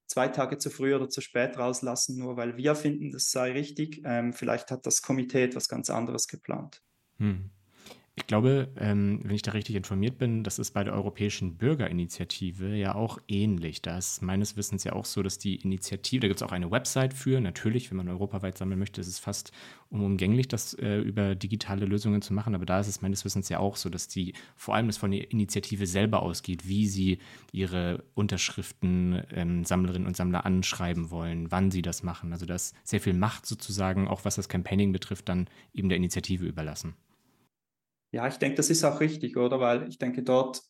zwei Tage zu früh oder zu spät rauslassen, nur weil wir finden, das sei richtig. Ähm, vielleicht hat das Komitee etwas ganz anderes geplant. Hm. Ich glaube, ähm, wenn ich da richtig informiert bin, das ist bei der Europäischen Bürgerinitiative ja auch ähnlich. Da ist meines Wissens ja auch so, dass die Initiative, da gibt es auch eine Website für, natürlich, wenn man europaweit sammeln möchte, ist es fast unumgänglich, das äh, über digitale Lösungen zu machen. Aber da ist es meines Wissens ja auch so, dass die vor allem das von der Initiative selber ausgeht, wie sie ihre Unterschriften ähm, Sammlerinnen und Sammler anschreiben wollen, wann sie das machen. Also dass sehr viel Macht sozusagen, auch was das Campaigning betrifft, dann eben der Initiative überlassen. Ja, ich denke, das ist auch richtig, oder? Weil ich denke, dort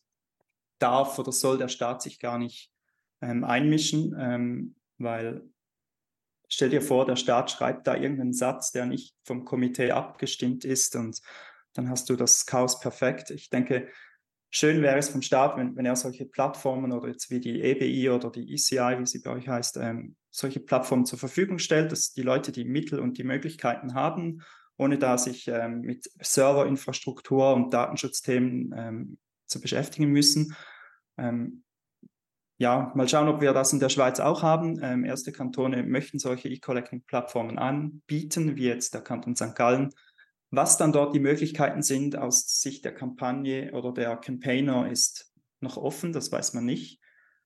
darf oder soll der Staat sich gar nicht ähm, einmischen, ähm, weil stell dir vor, der Staat schreibt da irgendeinen Satz, der nicht vom Komitee abgestimmt ist und dann hast du das Chaos perfekt. Ich denke, schön wäre es vom Staat, wenn, wenn er solche Plattformen oder jetzt wie die EBI oder die ECI, wie sie bei euch heißt, ähm, solche Plattformen zur Verfügung stellt, dass die Leute die Mittel und die Möglichkeiten haben, ohne da sich ähm, mit Serverinfrastruktur und Datenschutzthemen ähm, zu beschäftigen müssen. Ähm, ja, mal schauen, ob wir das in der Schweiz auch haben. Ähm, erste Kantone möchten solche E-Collecting-Plattformen anbieten, wie jetzt der Kanton St. Gallen. Was dann dort die Möglichkeiten sind aus Sicht der Kampagne oder der Campaigner ist noch offen, das weiß man nicht.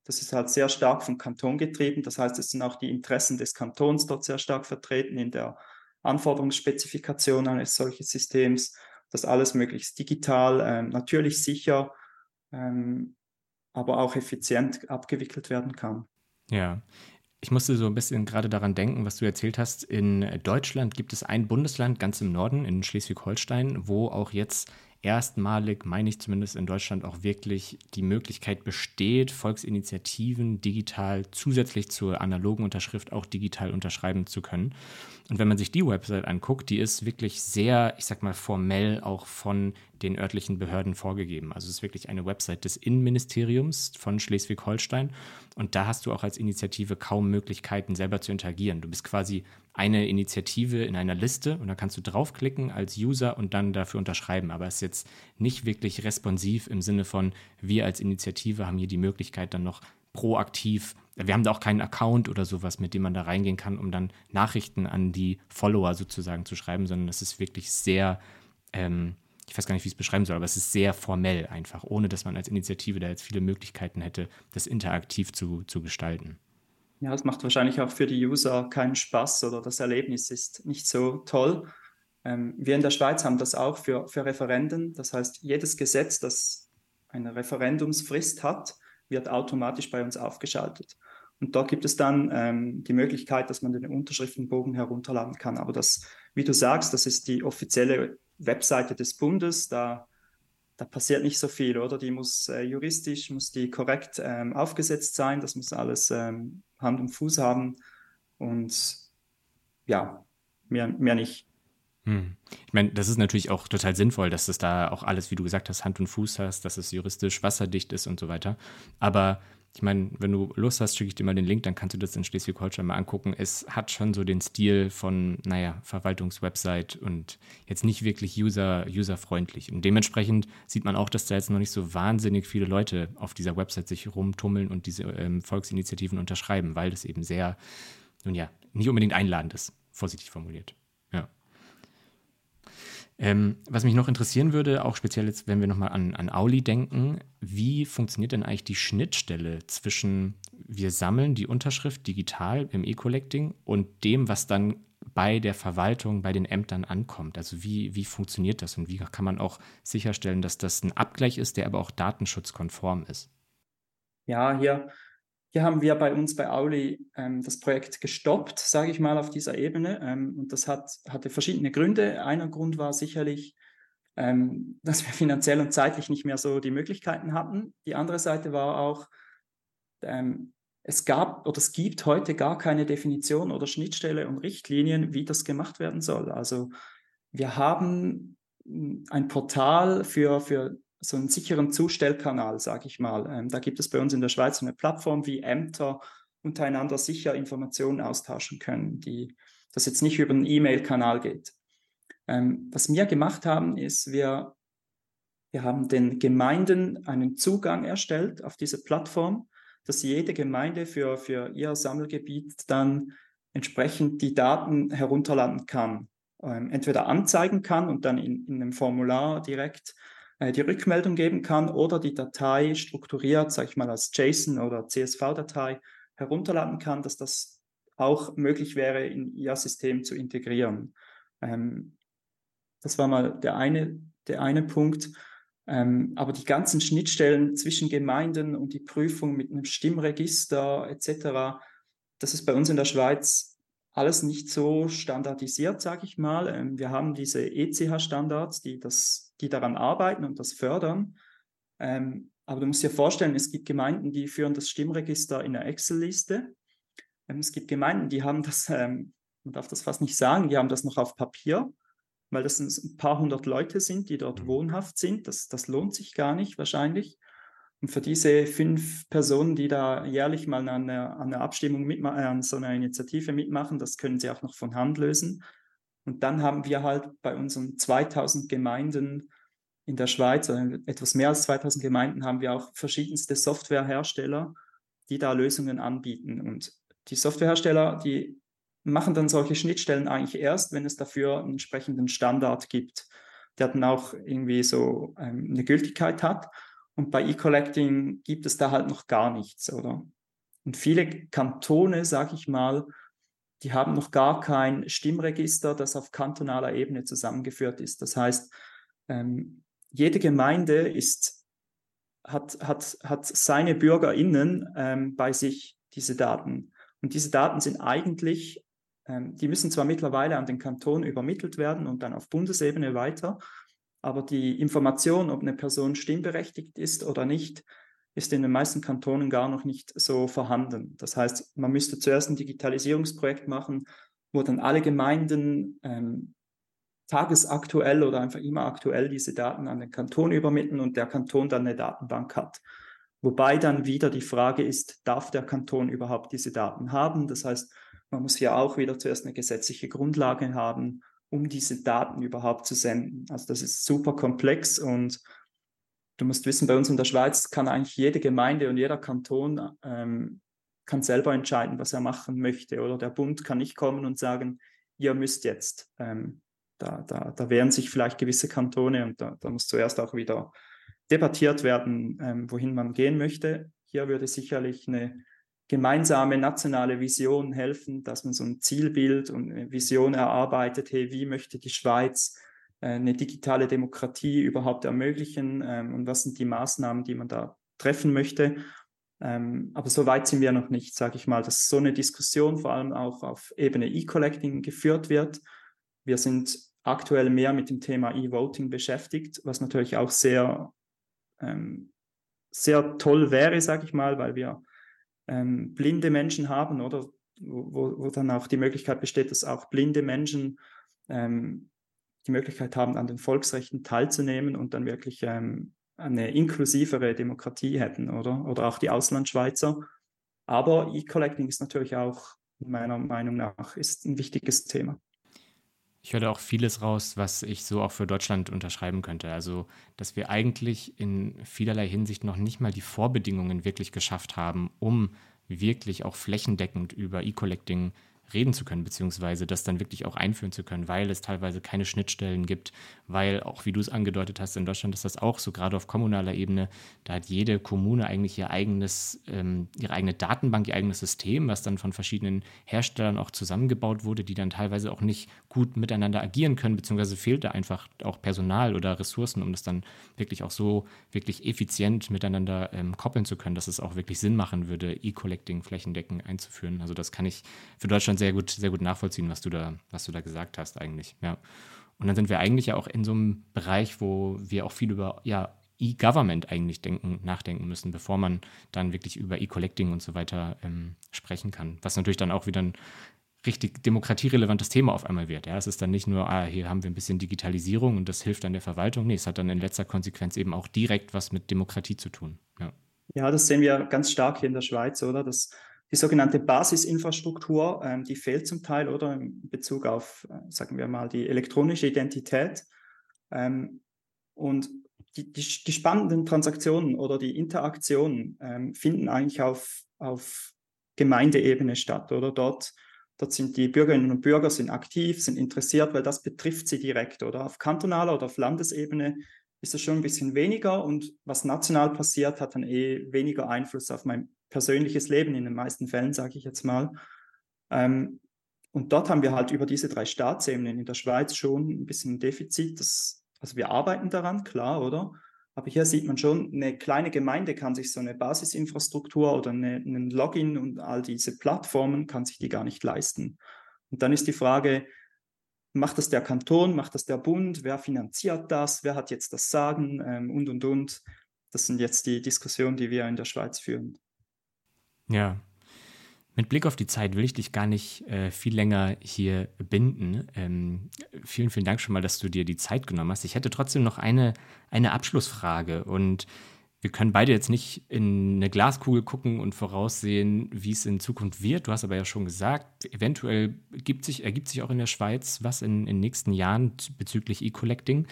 Das ist halt sehr stark vom Kanton getrieben. Das heißt, es sind auch die Interessen des Kantons dort sehr stark vertreten in der Anforderungsspezifikation eines solchen Systems. dass alles möglichst digital, ähm, natürlich sicher, ähm, aber auch effizient abgewickelt werden kann. Ja, ich musste so ein bisschen gerade daran denken, was du erzählt hast. In Deutschland gibt es ein Bundesland ganz im Norden, in Schleswig-Holstein, wo auch jetzt erstmalig, meine ich zumindest in Deutschland, auch wirklich die Möglichkeit besteht, Volksinitiativen digital zusätzlich zur analogen Unterschrift auch digital unterschreiben zu können. Und wenn man sich die Website anguckt, die ist wirklich sehr, ich sag mal, formell auch von den örtlichen Behörden vorgegeben. Also es ist wirklich eine Website des Innenministeriums von Schleswig-Holstein. Und da hast du auch als Initiative kaum Möglichkeiten, selber zu interagieren. Du bist quasi eine Initiative in einer Liste und da kannst du draufklicken als User und dann dafür unterschreiben. Aber es ist jetzt nicht wirklich responsiv im Sinne von, wir als Initiative haben hier die Möglichkeit, dann noch proaktiv, wir haben da auch keinen Account oder sowas, mit dem man da reingehen kann, um dann Nachrichten an die Follower sozusagen zu schreiben, sondern das ist wirklich sehr, ähm, ich weiß gar nicht, wie ich es beschreiben soll, aber es ist sehr formell einfach, ohne dass man als Initiative da jetzt viele Möglichkeiten hätte, das interaktiv zu, zu gestalten. Ja, es macht wahrscheinlich auch für die User keinen Spaß oder das Erlebnis ist nicht so toll. Ähm, wir in der Schweiz haben das auch für, für Referenden. Das heißt, jedes Gesetz, das eine Referendumsfrist hat, wird automatisch bei uns aufgeschaltet. Und dort gibt es dann ähm, die Möglichkeit, dass man den Unterschriftenbogen herunterladen kann. Aber das, wie du sagst, das ist die offizielle Webseite des Bundes. Da da passiert nicht so viel, oder? Die muss äh, juristisch, muss die korrekt ähm, aufgesetzt sein, das muss alles ähm, Hand und Fuß haben und ja, mehr, mehr nicht. Hm. Ich meine, das ist natürlich auch total sinnvoll, dass es da auch alles, wie du gesagt hast, Hand und Fuß hast, dass es juristisch wasserdicht ist und so weiter. Aber ich meine, wenn du Lust hast, schicke ich dir mal den Link, dann kannst du das in Schleswig-Holstein mal angucken. Es hat schon so den Stil von, naja, Verwaltungswebsite und jetzt nicht wirklich user, userfreundlich. Und dementsprechend sieht man auch, dass da jetzt noch nicht so wahnsinnig viele Leute auf dieser Website sich rumtummeln und diese ähm, Volksinitiativen unterschreiben, weil das eben sehr, nun ja, nicht unbedingt einladend ist, vorsichtig formuliert. Ähm, was mich noch interessieren würde, auch speziell jetzt, wenn wir nochmal an, an Auli denken, wie funktioniert denn eigentlich die Schnittstelle zwischen wir sammeln die Unterschrift digital im E-Collecting und dem, was dann bei der Verwaltung, bei den Ämtern ankommt? Also wie, wie funktioniert das und wie kann man auch sicherstellen, dass das ein Abgleich ist, der aber auch datenschutzkonform ist? Ja, hier hier haben wir bei uns bei Auli ähm, das Projekt gestoppt, sage ich mal, auf dieser Ebene. Ähm, und das hat, hatte verschiedene Gründe. Einer Grund war sicherlich, ähm, dass wir finanziell und zeitlich nicht mehr so die Möglichkeiten hatten. Die andere Seite war auch, ähm, es gab oder es gibt heute gar keine Definition oder Schnittstelle und Richtlinien, wie das gemacht werden soll. Also wir haben ein Portal für, für so einen sicheren Zustellkanal, sage ich mal. Ähm, da gibt es bei uns in der Schweiz eine Plattform, wie Ämter untereinander sicher Informationen austauschen können, die das jetzt nicht über einen E-Mail-Kanal geht. Ähm, was wir gemacht haben, ist, wir, wir haben den Gemeinden einen Zugang erstellt auf diese Plattform, dass jede Gemeinde für, für ihr Sammelgebiet dann entsprechend die Daten herunterladen kann. Ähm, entweder anzeigen kann und dann in, in einem Formular direkt die Rückmeldung geben kann oder die Datei strukturiert, sage ich mal, als JSON oder CSV-Datei herunterladen kann, dass das auch möglich wäre, in ihr System zu integrieren. Ähm, das war mal der eine, der eine Punkt. Ähm, aber die ganzen Schnittstellen zwischen Gemeinden und die Prüfung mit einem Stimmregister etc., das ist bei uns in der Schweiz alles nicht so standardisiert, sage ich mal. Ähm, wir haben diese ECH-Standards, die das die daran arbeiten und das fördern. Ähm, aber du musst dir vorstellen, es gibt Gemeinden, die führen das Stimmregister in einer Excel-Liste. Ähm, es gibt Gemeinden, die haben das, man darf das fast nicht sagen, die haben das noch auf Papier, weil das ein paar hundert Leute sind, die dort mhm. wohnhaft sind. Das, das lohnt sich gar nicht wahrscheinlich. Und für diese fünf Personen, die da jährlich mal an einer, an einer Abstimmung mitmachen, äh, an so einer Initiative mitmachen, das können sie auch noch von Hand lösen. Und dann haben wir halt bei unseren 2000 Gemeinden in der Schweiz, also etwas mehr als 2000 Gemeinden, haben wir auch verschiedenste Softwarehersteller, die da Lösungen anbieten. Und die Softwarehersteller, die machen dann solche Schnittstellen eigentlich erst, wenn es dafür einen entsprechenden Standard gibt, der dann auch irgendwie so ähm, eine Gültigkeit hat. Und bei E-Collecting gibt es da halt noch gar nichts, oder? Und viele Kantone, sage ich mal, die haben noch gar kein Stimmregister, das auf kantonaler Ebene zusammengeführt ist. Das heißt, ähm, jede Gemeinde ist, hat, hat, hat seine BürgerInnen ähm, bei sich, diese Daten. Und diese Daten sind eigentlich, ähm, die müssen zwar mittlerweile an den Kanton übermittelt werden und dann auf Bundesebene weiter, aber die Information, ob eine Person stimmberechtigt ist oder nicht, ist in den meisten Kantonen gar noch nicht so vorhanden. Das heißt, man müsste zuerst ein Digitalisierungsprojekt machen, wo dann alle Gemeinden ähm, tagesaktuell oder einfach immer aktuell diese Daten an den Kanton übermitteln und der Kanton dann eine Datenbank hat. Wobei dann wieder die Frage ist, darf der Kanton überhaupt diese Daten haben? Das heißt, man muss ja auch wieder zuerst eine gesetzliche Grundlage haben, um diese Daten überhaupt zu senden. Also das ist super komplex und du musst wissen, bei uns in der Schweiz kann eigentlich jede Gemeinde und jeder Kanton ähm, kann selber entscheiden, was er machen möchte. Oder der Bund kann nicht kommen und sagen, ihr müsst jetzt. Ähm, da, da, da wehren sich vielleicht gewisse Kantone und da, da muss zuerst auch wieder debattiert werden, ähm, wohin man gehen möchte. Hier würde sicherlich eine gemeinsame nationale Vision helfen, dass man so ein Zielbild und eine Vision erarbeitet, hey, wie möchte die Schweiz äh, eine digitale Demokratie überhaupt ermöglichen ähm, und was sind die Maßnahmen, die man da treffen möchte. Ähm, aber so weit sind wir noch nicht, sage ich mal, dass so eine Diskussion vor allem auch auf Ebene E-Collecting geführt wird. Wir sind aktuell mehr mit dem Thema E-Voting beschäftigt, was natürlich auch sehr, ähm, sehr toll wäre, sage ich mal, weil wir ähm, blinde Menschen haben oder wo, wo, dann auch die Möglichkeit besteht, dass auch blinde Menschen ähm, die Möglichkeit haben, an den Volksrechten teilzunehmen und dann wirklich ähm, eine inklusivere Demokratie hätten, oder? Oder auch die Auslandschweizer. Aber E-Collecting ist natürlich auch meiner Meinung nach ist ein wichtiges Thema. Ich höre auch vieles raus, was ich so auch für Deutschland unterschreiben könnte. Also, dass wir eigentlich in vielerlei Hinsicht noch nicht mal die Vorbedingungen wirklich geschafft haben, um wirklich auch flächendeckend über E-Collecting reden zu können, beziehungsweise das dann wirklich auch einführen zu können, weil es teilweise keine Schnittstellen gibt, weil auch, wie du es angedeutet hast, in Deutschland ist das auch so, gerade auf kommunaler Ebene, da hat jede Kommune eigentlich ihr eigenes, ähm, ihre eigene Datenbank, ihr eigenes System, was dann von verschiedenen Herstellern auch zusammengebaut wurde, die dann teilweise auch nicht gut miteinander agieren können, beziehungsweise fehlt da einfach auch Personal oder Ressourcen, um das dann wirklich auch so wirklich effizient miteinander ähm, koppeln zu können, dass es auch wirklich Sinn machen würde, E-Collecting flächendeckend einzuführen. Also das kann ich für Deutschland sehr gut, sehr gut nachvollziehen, was du da, was du da gesagt hast eigentlich. Ja. Und dann sind wir eigentlich ja auch in so einem Bereich, wo wir auch viel über ja, E-Government eigentlich denken, nachdenken müssen, bevor man dann wirklich über E-Collecting und so weiter ähm, sprechen kann. Was natürlich dann auch wieder ein richtig demokratierelevantes Thema auf einmal wird. Ja, es ist dann nicht nur, ah, hier haben wir ein bisschen Digitalisierung und das hilft dann der Verwaltung. Nee, es hat dann in letzter Konsequenz eben auch direkt was mit Demokratie zu tun. Ja, ja das sehen wir ganz stark hier in der Schweiz, oder? Das die sogenannte Basisinfrastruktur, ähm, die fehlt zum Teil oder? In Bezug auf, äh, sagen wir mal, die elektronische Identität. Ähm, und die, die, die, spannenden Transaktionen oder die Interaktionen ähm, finden eigentlich auf, auf Gemeindeebene statt oder? Dort, dort sind die Bürgerinnen und Bürger sind aktiv, sind interessiert, weil das betrifft sie direkt oder? Auf kantonaler oder auf Landesebene ist es schon ein bisschen weniger und was national passiert, hat dann eh weniger Einfluss auf mein persönliches Leben in den meisten Fällen, sage ich jetzt mal. Ähm, und dort haben wir halt über diese drei Staatsebenen in der Schweiz schon ein bisschen ein Defizit. Das, also wir arbeiten daran, klar, oder? Aber hier sieht man schon, eine kleine Gemeinde kann sich so eine Basisinfrastruktur oder eine, einen Login und all diese Plattformen kann sich die gar nicht leisten. Und dann ist die Frage, macht das der Kanton, macht das der Bund, wer finanziert das, wer hat jetzt das Sagen ähm, und, und, und. Das sind jetzt die Diskussionen, die wir in der Schweiz führen. Ja. Mit Blick auf die Zeit will ich dich gar nicht äh, viel länger hier binden. Ähm, vielen, vielen Dank schon mal, dass du dir die Zeit genommen hast. Ich hätte trotzdem noch eine, eine Abschlussfrage und wir können beide jetzt nicht in eine Glaskugel gucken und voraussehen, wie es in Zukunft wird. Du hast aber ja schon gesagt, eventuell sich, ergibt sich auch in der Schweiz was in, den nächsten Jahren bezüglich E-Collecting.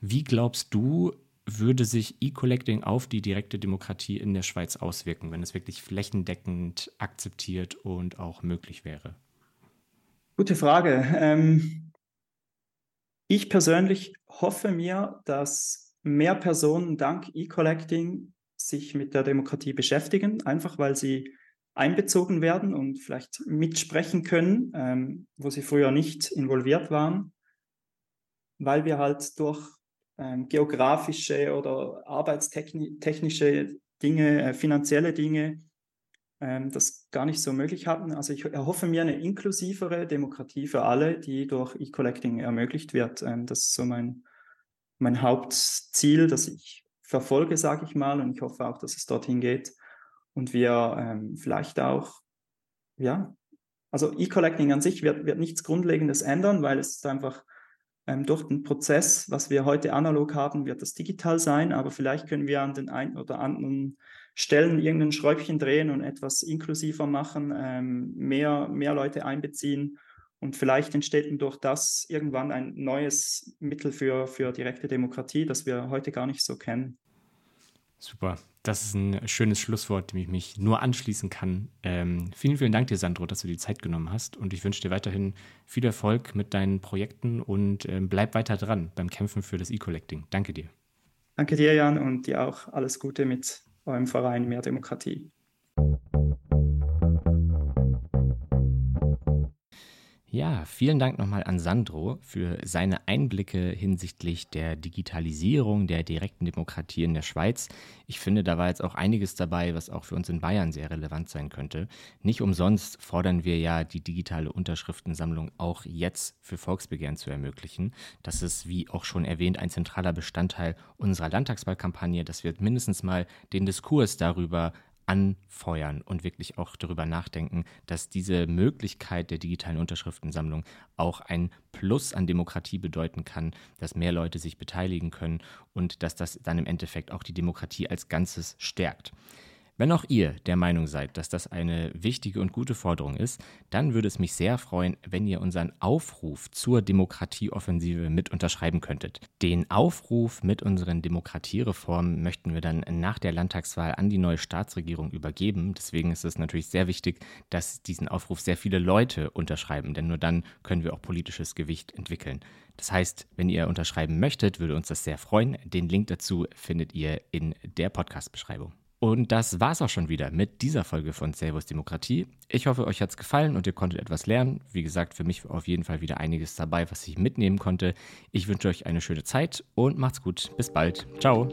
Wie glaubst du, würde sich E-Collecting auf die direkte Demokratie in der Schweiz auswirken, wenn es wirklich flächendeckend akzeptiert und auch möglich wäre? Gute Frage. Ähm, ich persönlich hoffe mir, dass mehr Personen dank E-Collecting sich mit der Demokratie beschäftigen, einfach weil sie einbezogen werden und vielleicht mitsprechen können, ähm, wo sie früher nicht involviert waren, weil wir halt durch ähm, geografische oder arbeitstechnische Dinge, äh, finanzielle Dinge ähm, das gar nicht so möglich hatten. Also ich erhoffe mir eine inklusivere Demokratie für alle, die durch E-Collecting ermöglicht wird. Ähm, das ist so mein, mein Hauptziel, das ich verfolge, sage ich mal, und ich hoffe auch, dass es dorthin geht. Und wir ähm, vielleicht auch, ja, also E-Collecting an sich wird, wird nichts Grundlegendes ändern, weil es ist einfach ähm, durch den Prozess, was wir heute analog haben, wird das digital sein, aber vielleicht können wir an den einen oder anderen Stellen irgendein Schräubchen drehen und etwas inklusiver machen, ähm, mehr, mehr Leute einbeziehen und vielleicht entsteht durch das irgendwann ein neues Mittel für, für direkte Demokratie, das wir heute gar nicht so kennen. Super. Das ist ein schönes Schlusswort, dem ich mich nur anschließen kann. Ähm, vielen, vielen Dank dir, Sandro, dass du die Zeit genommen hast. Und ich wünsche dir weiterhin viel Erfolg mit deinen Projekten und ähm, bleib weiter dran beim Kämpfen für das E-Collecting. Danke dir. Danke dir, Jan, und dir auch alles Gute mit eurem Verein Mehr Demokratie. Ja, vielen Dank nochmal an Sandro für seine Einblicke hinsichtlich der Digitalisierung der direkten Demokratie in der Schweiz. Ich finde, da war jetzt auch einiges dabei, was auch für uns in Bayern sehr relevant sein könnte. Nicht umsonst fordern wir ja, die digitale Unterschriftensammlung auch jetzt für Volksbegehren zu ermöglichen. Das ist, wie auch schon erwähnt, ein zentraler Bestandteil unserer Landtagswahlkampagne. Das wird mindestens mal den Diskurs darüber anfeuern und wirklich auch darüber nachdenken, dass diese Möglichkeit der digitalen Unterschriftensammlung auch ein Plus an Demokratie bedeuten kann, dass mehr Leute sich beteiligen können und dass das dann im Endeffekt auch die Demokratie als Ganzes stärkt. Wenn auch ihr der Meinung seid, dass das eine wichtige und gute Forderung ist, dann würde es mich sehr freuen, wenn ihr unseren Aufruf zur Demokratieoffensive mit unterschreiben könntet. Den Aufruf mit unseren Demokratiereformen möchten wir dann nach der Landtagswahl an die neue Staatsregierung übergeben. Deswegen ist es natürlich sehr wichtig, dass diesen Aufruf sehr viele Leute unterschreiben, denn nur dann können wir auch politisches Gewicht entwickeln. Das heißt, wenn ihr unterschreiben möchtet, würde uns das sehr freuen. Den Link dazu findet ihr in der Podcast-Beschreibung. Und das war's auch schon wieder mit dieser Folge von Servus Demokratie. Ich hoffe, euch hat's gefallen und ihr konntet etwas lernen. Wie gesagt, für mich auf jeden Fall wieder einiges dabei, was ich mitnehmen konnte. Ich wünsche euch eine schöne Zeit und macht's gut. Bis bald. Ciao.